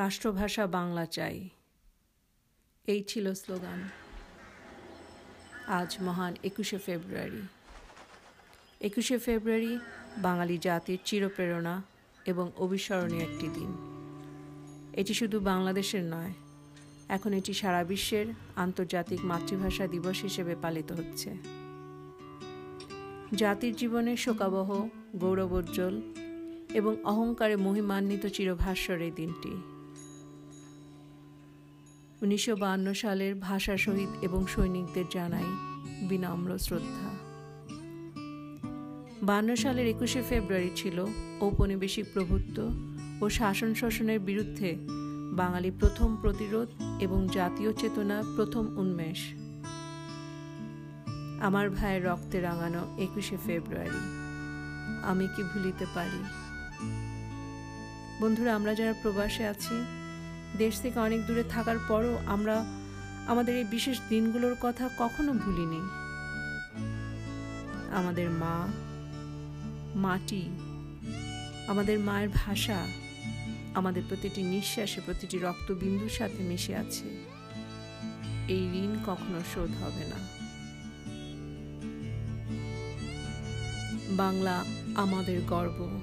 রাষ্ট্রভাষা বাংলা চাই। এই ছিল স্লোগান। আজ মহান একুশে ফেব্রুয়ারি। একুশে ফেব্রুয়ারি বাঙালি জাতির চিরপ্রেরণা এবং অবিস্মরণীয় একটি দিন। এটি শুধু বাংলাদেশের নয়, এখন এটি সারা বিশ্বের আন্তর্জাতিক মাতৃভাষা দিবস হিসেবে পালিত হচ্ছে। জাতির জীবনে শোকাবহ, গৌরবোজ্জ্বল এবং অহংকারে মহিমান্বিত চিরভাষ্যর এই দিনটি। উনিশশো সালের ভাষা শহীদ এবং সৈনিকদের জানাই বিনম্র শ্রদ্ধা। বান্ন সালের একুশে ফেব্রুয়ারি ছিল ঔপনিবেশিক প্রভুত্ব ও শাসন শোষণের বিরুদ্ধে বাঙালি প্রথম প্রতিরোধ এবং জাতীয় চেতনা প্রথম উন্মেষ। আমার ভাইয়ের রক্তে রাঙানো একুশে ফেব্রুয়ারি। আমি কি ভুলিতে পারি? বন্ধুরা, আমরা যারা প্রবাসে আছি দেশ থেকে অনেক দূরে থাকার পরও আমরা আমাদের এই বিশেষ দিনগুলোর কথা কখনো ভুলিনি। আমাদের মা, মাটি, আমাদের মায়ের ভাষা, আমাদের প্রতিটি নিঃশ্বাসে প্রতিটি রক্তবিন্দুর সাথে মিশে আছে। এই ঋণ কখনো শোধ হবে না। বাংলা, আমাদের গর্ব।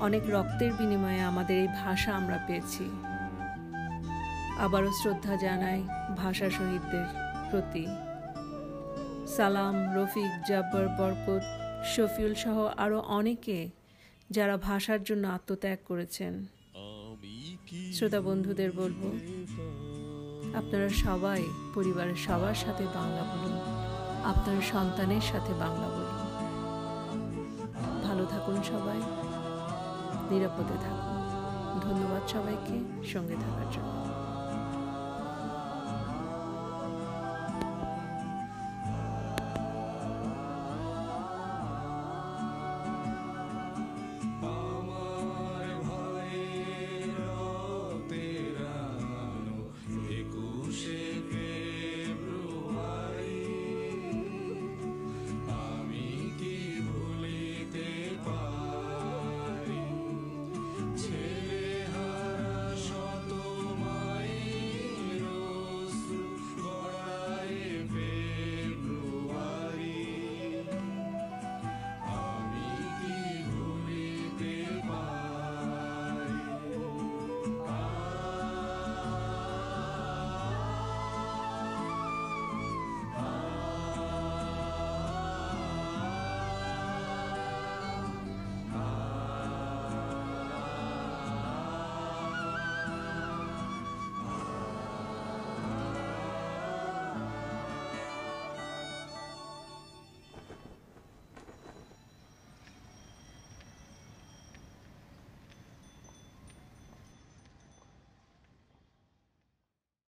অনেক রক্তের বিনিময়ে আমাদের এই ভাষা আমরা পেয়েছি। আবারও শ্রদ্ধা জানাই ভাষা শহীদদের প্রতি। সালাম, রফিক, জাব্বর, বরকত, শফিউল সহ আরও অনেকে যারা ভাষার জন্য আত্মত্যাগ করেছেন। শ্রোতা বন্ধুদের বলব, আপনারা সবাই পরিবারের সবার সাথে বাংলা বলুন, আপনার সন্তানের সাথে বাংলা বলুন। ভালো থাকুন সবাই। নিরাপদে থাকুন। ধন্যবাদ সবাইকে সঙ্গে থাকার জন্য।